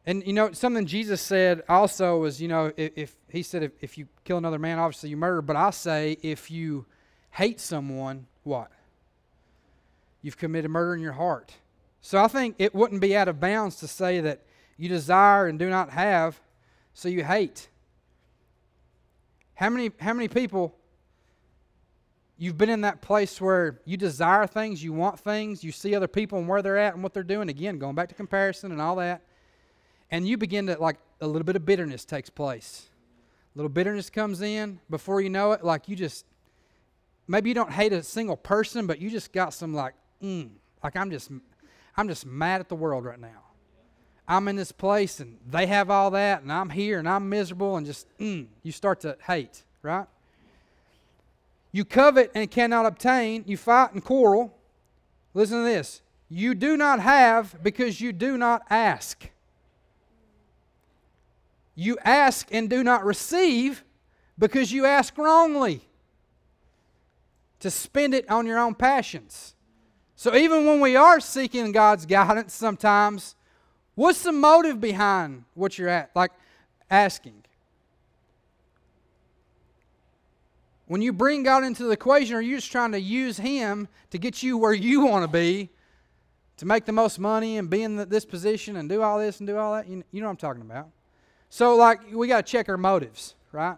And you know, something Jesus said also was, you know, if, if he said if, if you kill another man, obviously you murder, but I say if you hate someone, what? You've committed murder in your heart. So I think it wouldn't be out of bounds to say that you desire and do not have, so you hate. How many, how many people you've been in that place where you desire things, you want things, you see other people and where they're at and what they're doing? Again, going back to comparison and all that and you begin to like a little bit of bitterness takes place. A little bitterness comes in before you know it. Like you just maybe you don't hate a single person, but you just got some like mm, like I'm just I'm just mad at the world right now. I'm in this place and they have all that and I'm here and I'm miserable and just mm, you start to hate, right? You covet and cannot obtain, you fight and quarrel. Listen to this. You do not have because you do not ask. You ask and do not receive because you ask wrongly to spend it on your own passions. So even when we are seeking God's guidance sometimes, what's the motive behind what you're at like asking? When you bring God into the equation, are you just trying to use Him to get you where you want to be, to make the most money and be in this position and do all this and do all that? You, know what I'm talking about. So, like, we got to check our motives, right?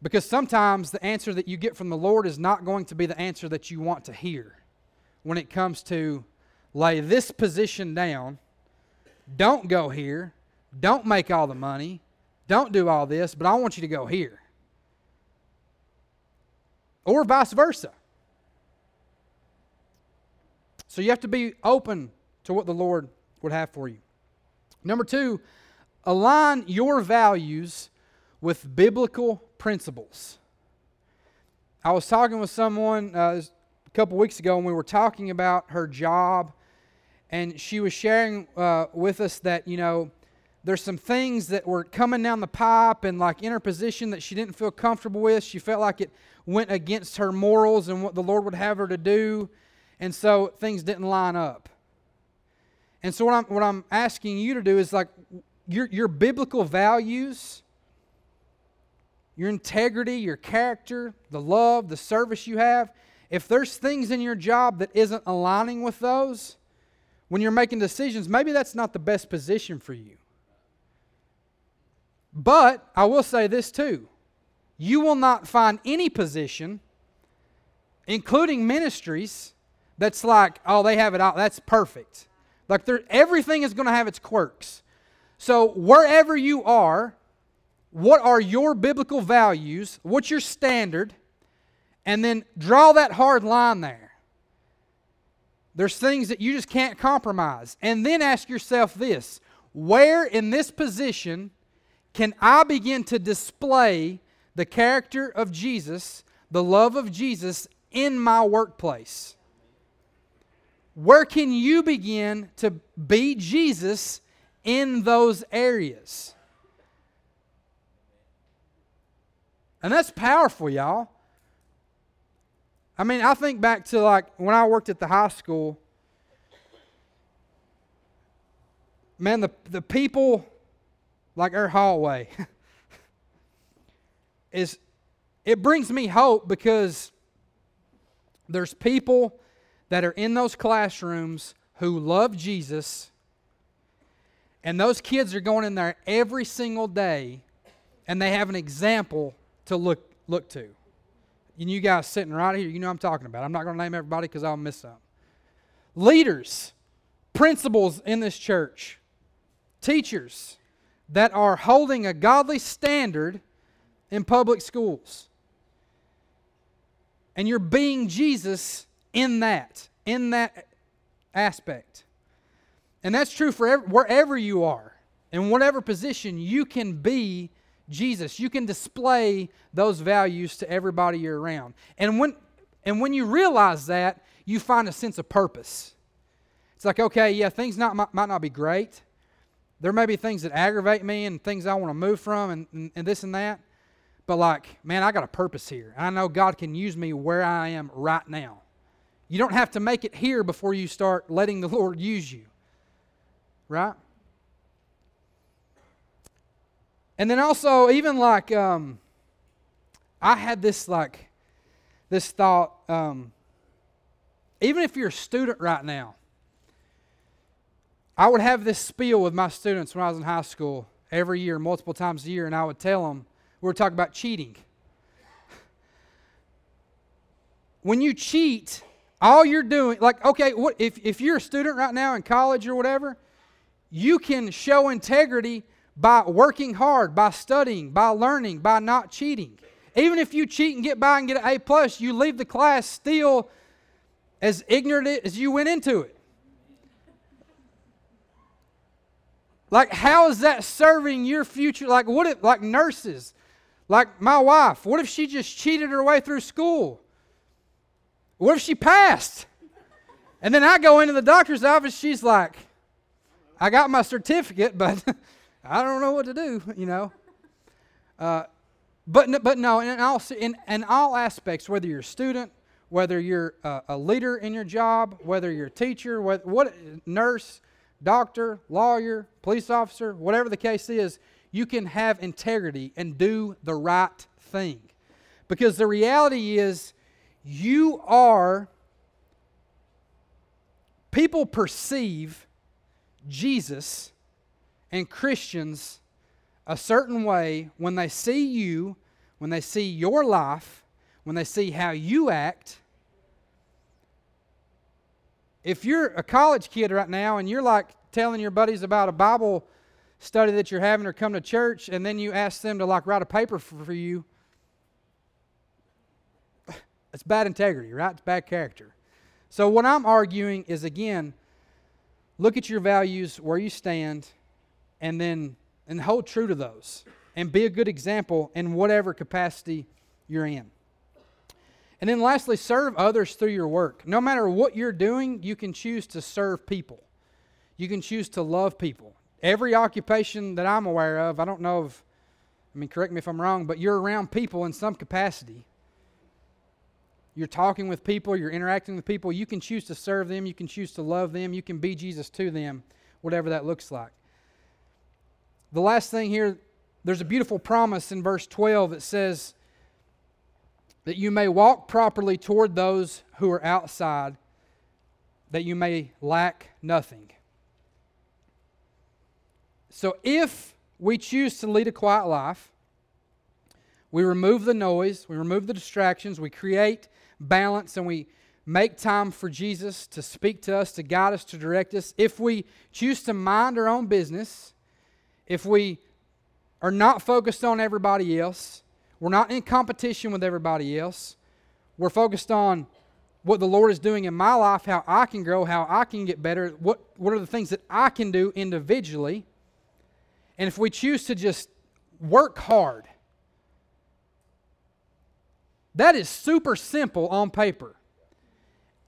Because sometimes the answer that you get from the Lord is not going to be the answer that you want to hear when it comes to lay this position down, don't go here, don't make all the money, don't do all this, but I want you to go here. Or vice versa. So you have to be open to what the Lord would have for you. Number two, align your values with biblical principles. I was talking with someone uh, a couple weeks ago, and we were talking about her job, and she was sharing uh, with us that, you know, there's some things that were coming down the pipe and like in her position that she didn't feel comfortable with. She felt like it went against her morals and what the Lord would have her to do. And so things didn't line up. And so what I'm what I'm asking you to do is like your your biblical values, your integrity, your character, the love, the service you have, if there's things in your job that isn't aligning with those, when you're making decisions, maybe that's not the best position for you. But I will say this too. You will not find any position, including ministries, that's like, oh, they have it all. That's perfect. Like everything is going to have its quirks. So wherever you are, what are your biblical values? What's your standard? And then draw that hard line there. There's things that you just can't compromise. And then ask yourself this where in this position can I begin to display the character of Jesus, the love of Jesus in my workplace? Where can you begin to be Jesus in those areas? And that's powerful, y'all. I mean, I think back to like when I worked at the high school. Man, the, the people, like our hallway, is it brings me hope because there's people that are in those classrooms who love Jesus, and those kids are going in there every single day, and they have an example to look, look to. And you guys sitting right here, you know I'm talking about. I'm not going to name everybody because I'll miss some. Leaders, principals in this church, teachers that are holding a godly standard in public schools. And you're being Jesus in that, in that aspect. And that's true for wherever you are. In whatever position, you can be Jesus. You can display those values to everybody you're around. And when, and when you realize that, you find a sense of purpose. It's like, okay, yeah, things not, might, not be great. There may be things that aggravate me and things I want to move from and, and, and this and that. But, like, man, I got a purpose here. I know God can use me where I am right now. You don't have to make it here before you start letting the Lord use you. Right? And then also, even like, um, I had this like, this thought. Um, even if you're a student right now, I would have this spiel with my students when I was in high school every year, multiple times a year, and I would tell them we were talking about cheating. When you cheat, all you're doing, like, okay, what if, if you're a student right now in college or whatever, you can show integrity by working hard, by studying, by learning, by not cheating. Even if you cheat and get by and get an A plus, you leave the class still as ignorant as you went into it. Like, how is that serving your future? Like, what if, like nurses, like my wife, what if she just cheated her way through school? What if she passed? And then I go into the doctor's office, she's like, I got my certificate, but I don't know what to do, you know. Uh, but, but no, in all, in, in all aspects, whether you're a student, whether you're a, a leader in your job, whether you're a teacher, what, what nurse, doctor, lawyer, police officer, whatever the case is, you can have integrity and do the right thing. Because the reality is, you are, people perceive Jesus and Christians a certain way when they see you, when they see your life, when they see how you act. If you're a college kid right now and you're like telling your buddies about a Bible study that you're having or come to church and then you ask them to like write a paper for, for you, it's bad integrity, right? It's bad character. So, what I'm arguing is again, look at your values, where you stand, and then and hold true to those and be a good example in whatever capacity you're in. And then lastly, serve others through your work. No matter what you're doing, you can choose to serve people. You can choose to love people. Every occupation that I'm aware of, I don't know if, I mean, correct me if I'm wrong, but you're around people in some capacity. You're talking with people, you're interacting with people. You can choose to serve them, you can choose to love them, you can be Jesus to them, whatever that looks like. The last thing here, there's a beautiful promise in verse 12 that says that you may walk properly toward those who are outside, that you may lack nothing. So if we choose to lead a quiet life, we remove the noise, we remove the distractions, we create balance, and we make time for Jesus to speak to us, to guide us, to direct us. If we choose to mind our own business, if we are not focused on everybody else, we're not in competition with everybody else, we're focused on what the Lord is doing in my life, how I can grow, how I can get better, what, what are the things that I can do individually. And if we choose to just work hard, that is super simple on paper.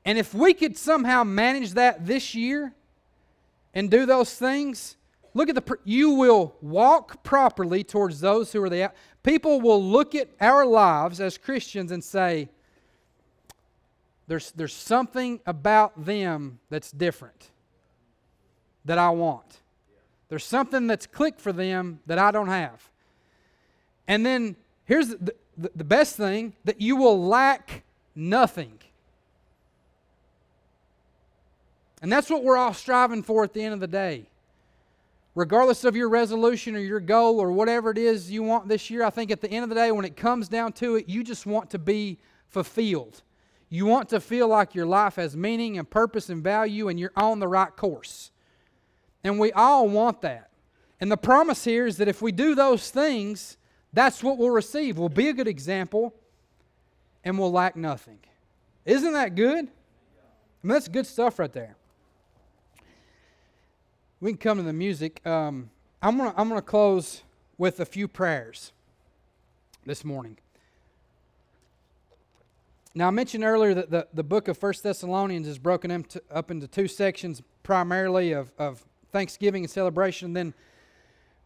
And if we could somehow manage that this year and do those things, Look at the, you will walk properly towards those who are the, people will look at our lives as Christians and say, there's, there's something about them that's different that I want. There's something that's clicked for them that I don't have. And then here's the, the, the best thing that you will lack nothing. And that's what we're all striving for at the end of the day regardless of your resolution or your goal or whatever it is you want this year, I think at the end of the day, when it comes down to it, you just want to be fulfilled. You want to feel like your life has meaning and purpose and value and you're on the right course. And we all want that. And the promise here is that if we do those things, that's what we'll receive. We'll be a good example and we'll lack nothing. Isn't that good? I mean, that's good stuff right there. We can come to the music. Um, I'm gonna I'm gonna close with a few prayers this morning. Now I mentioned earlier that the, the book of First Thessalonians is broken into, up into two sections, primarily of, of thanksgiving and celebration, and then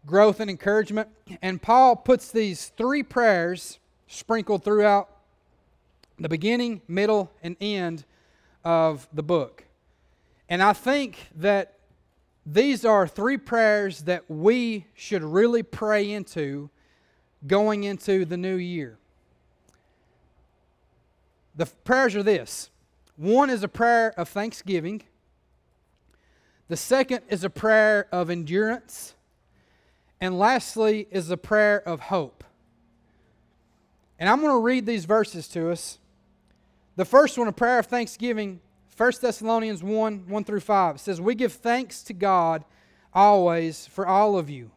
growth and encouragement. And Paul puts these three prayers sprinkled throughout the beginning, middle, and end of the book. And I think that these are three prayers that we should really pray into going into the new year. The prayers are this one is a prayer of thanksgiving, the second is a prayer of endurance, and lastly is a prayer of hope. And I'm going to read these verses to us. The first one, a prayer of thanksgiving, 1 Thessalonians 1 1 through 5. Says, We give thanks to God always for all of you,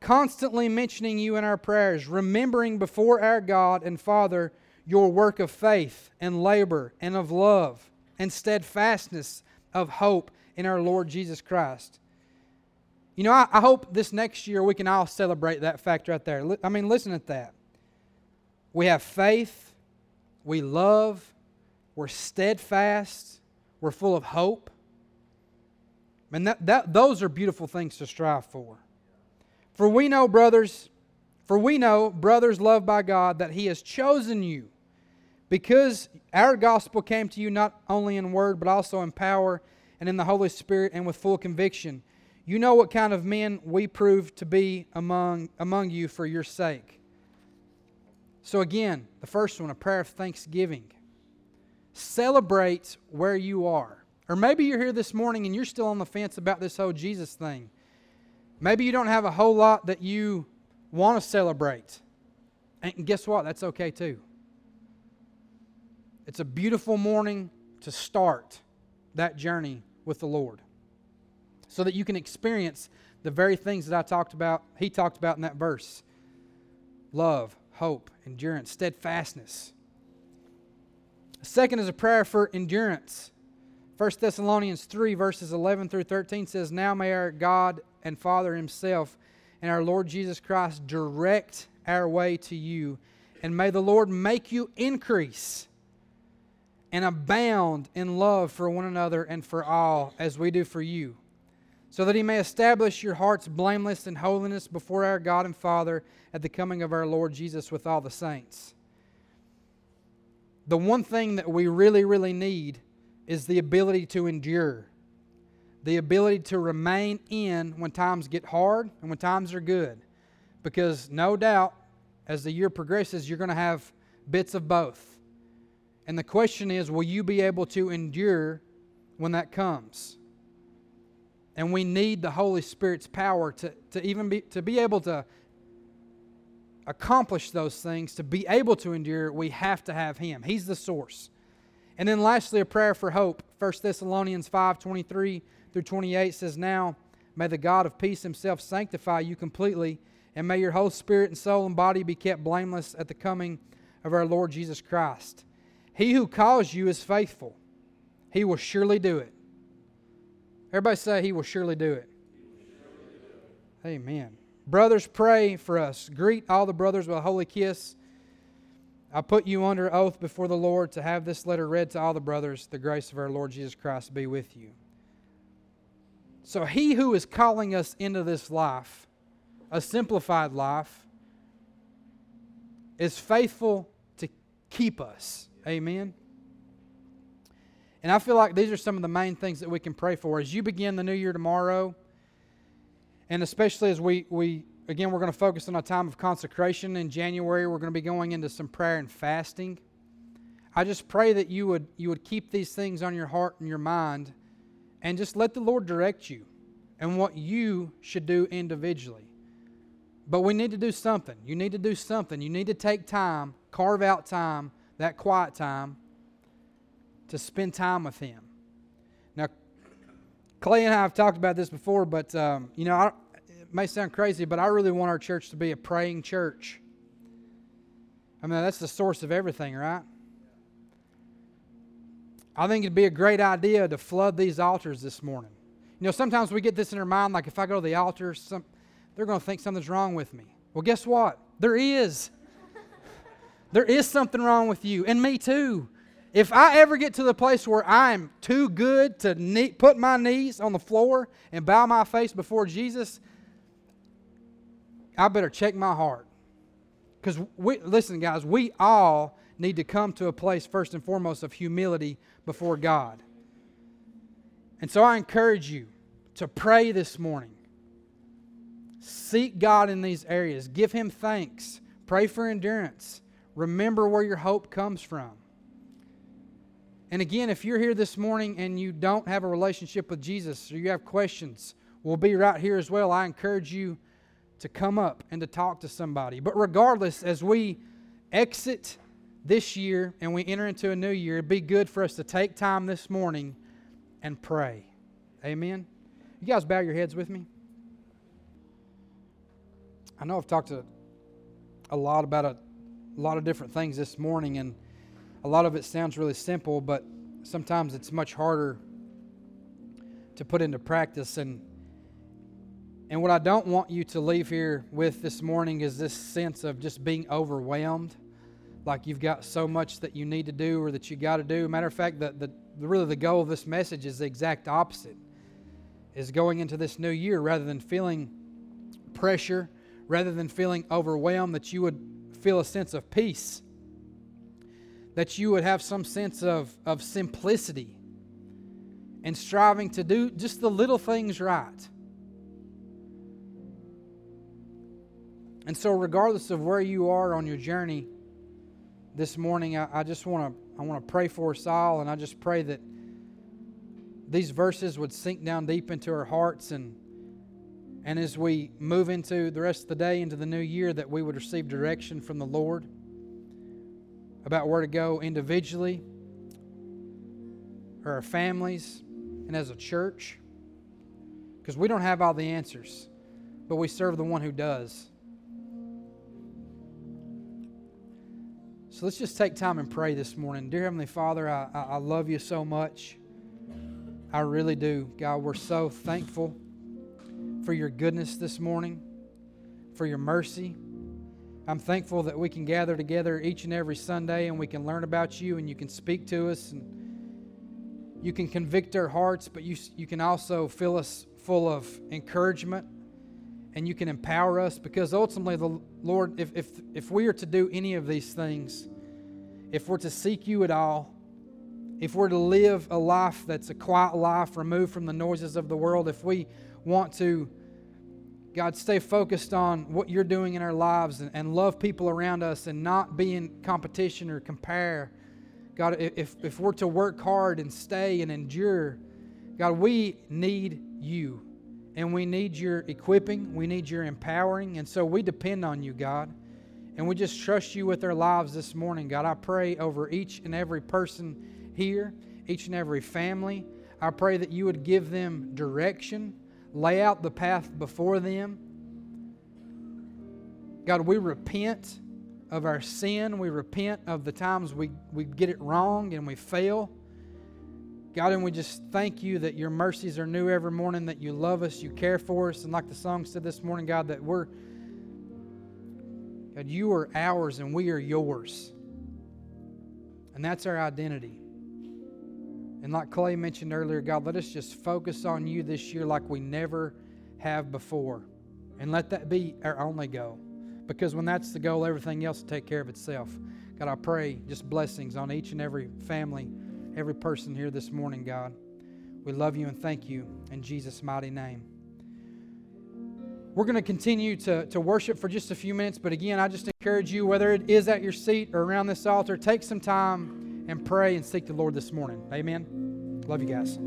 constantly mentioning you in our prayers, remembering before our God and Father your work of faith and labor and of love and steadfastness of hope in our Lord Jesus Christ. You know, I, I, hope this next year we can all celebrate that fact right there. I mean, listen at that. We have faith, we love, we're steadfast, we're full of hope. And that, that, those are beautiful things to strive for. For we know, brothers, for we know, brothers loved by God, that He has chosen you because our gospel came to you not only in word, but also in power and in the Holy Spirit and with full conviction. You know what kind of men we proved to be among, among you for your sake. So, again, the first one, a prayer of thanksgiving. Celebrate where you are. Or maybe you're here this morning and you're still on the fence about this whole Jesus thing. Maybe you don't have a whole lot that you want to celebrate. And guess what? That's okay too. It's a beautiful morning to start that journey with the Lord so that you can experience the very things that I talked about, he talked about in that verse love, hope, endurance, steadfastness. Second is a prayer for endurance. 1 Thessalonians 3, verses 11 through 13 says, Now may our God and Father Himself and our Lord Jesus Christ direct our way to you, and may the Lord make you increase and abound in love for one another and for all, as we do for you, so that he may establish your hearts blameless in holiness before our God and Father at the coming of our Lord Jesus with all the saints. The one thing that we really, really need is the ability to endure, the ability to remain in when times get hard and when times are good. Because no doubt, as the year progresses, you're going to have bits of both. And the question is will you be able to endure when that comes? And we need the Holy Spirit's power to, to even be, to be able to accomplish those things, to be able to endure, we have to have Him. He's the source. And then lastly, a prayer for hope. 1 Thessalonians 5 23 through 28 says, Now may the God of peace Himself sanctify you completely, and may your whole spirit and soul and body be kept blameless at the coming of our Lord Jesus Christ. He who calls you is faithful. He will surely do it. Everybody say, He will surely do it. Amen. Brothers, pray for us. Greet all the brothers with a holy kiss. I put you under oath before the Lord to have this letter read to all the brothers. The grace of our Lord Jesus Christ be with you. So, He who is calling us into this life, a simplified life, is faithful to keep us. Amen. And I feel like these are some of the main things that we can pray for as you begin the new year tomorrow. And especially as we, we again, we're going to focus on a time of consecration in January. We're going to be going into some prayer and fasting. I just pray that you would, you would keep these things on your heart and your mind and just let the Lord direct you and what you should do individually. But we need to do something. You need to do something. You need to take time, carve out time that quiet time to spend time with Him. Clay and I have talked about this before, but um, you know, I, it may sound crazy, but I really want our church to be a praying church. I mean, that's the source of everything, right? I think it'd be a great idea to flood these altars this morning. You know, sometimes we get this in our mind, like if I go to the altar, some, they're going to think something's wrong with me. Well, guess what? There is. there is something wrong with you, and me too. If I ever get to the place where I'm too good to knee, put my knees on the floor and bow my face before Jesus, I better check my heart. Because we listen, guys, we all need to come to a place first and foremost of humility before God. And so I encourage you to pray this morning. Seek God in these areas. Give Him thanks. Pray for endurance. Remember where your hope comes from. And again, if you're here this morning and you don't have a relationship with Jesus or you have questions, we'll be right here as well. I encourage you to come up and to talk to somebody. But regardless, as we exit this year and we enter into a new year, it'd be good for us to take time this morning and pray. Amen. You guys bow your heads with me. I know I've talked a, a lot about a, a lot of different things this morning, and a lot of it sounds really simple, but sometimes it's much harder to put into practice. And and what I don't want you to leave here with this morning is this sense of just being overwhelmed, like you've got so much that you need to do or that you got to do. Matter of fact, the, the really the goal of this message is the exact opposite. Is going into this new year rather than feeling pressure, rather than feeling overwhelmed, that you would feel a sense of peace that you would have some sense of, of simplicity and striving to do just the little things right. And so, regardless of where you are on your journey this morning, I, I just want to I want to pray for us all, and I just pray that these verses would sink down deep into our hearts, and and as we move into the rest of the day, into the new year, that we would receive direction from the Lord about where to go individually or our families and as a church because we don't have all the answers, but we serve the one who does. So let's just take time and pray this morning. Dear Heavenly Father, I, I love you so much. I really do. God, we're so thankful for your goodness this morning, for your mercy. I'm thankful that we can gather together each and every Sunday and we can learn about you and you can speak to us and you can convict our hearts, but you, you can also fill us full of encouragement and you can empower us because ultimately, the Lord, if, if, if we are to do any of these things, if we're to seek you at all, if we're to live a life that's a quiet life, removed from the noises of the world, if we want to God, stay focused on what you're doing in our lives and, and love people around us and not be in competition or compare. God, if, if we're to work hard and stay and endure, God, we need you. And we need your equipping, we need your empowering. And so we depend on you, God. And we just trust you with our lives this morning, God. I pray over each and every person here, each and every family. I pray that you would give them direction lay out the path before them. God, we repent of our sin. We repent of the times we, we get it wrong and we fail. God, and we just thank you that your mercies are new every morning, that you love us, you care for us. And like the song said this morning, God, that we're, God, you are ours and we are yours. And that's our identity. And like Clay mentioned earlier, God, let us just focus on you this year like we never have before. And let that be our only goal. Because when that's the goal, everything else will take care of itself. God, I pray just blessings on each and every family, every person here this morning, God. We love you and thank you in Jesus' mighty name. We're going to continue to, to worship for just a few minutes, but again, I just encourage you, whether it is at your seat or around this altar, take some time and pray and seek the Lord this morning. Amen. Love you guys.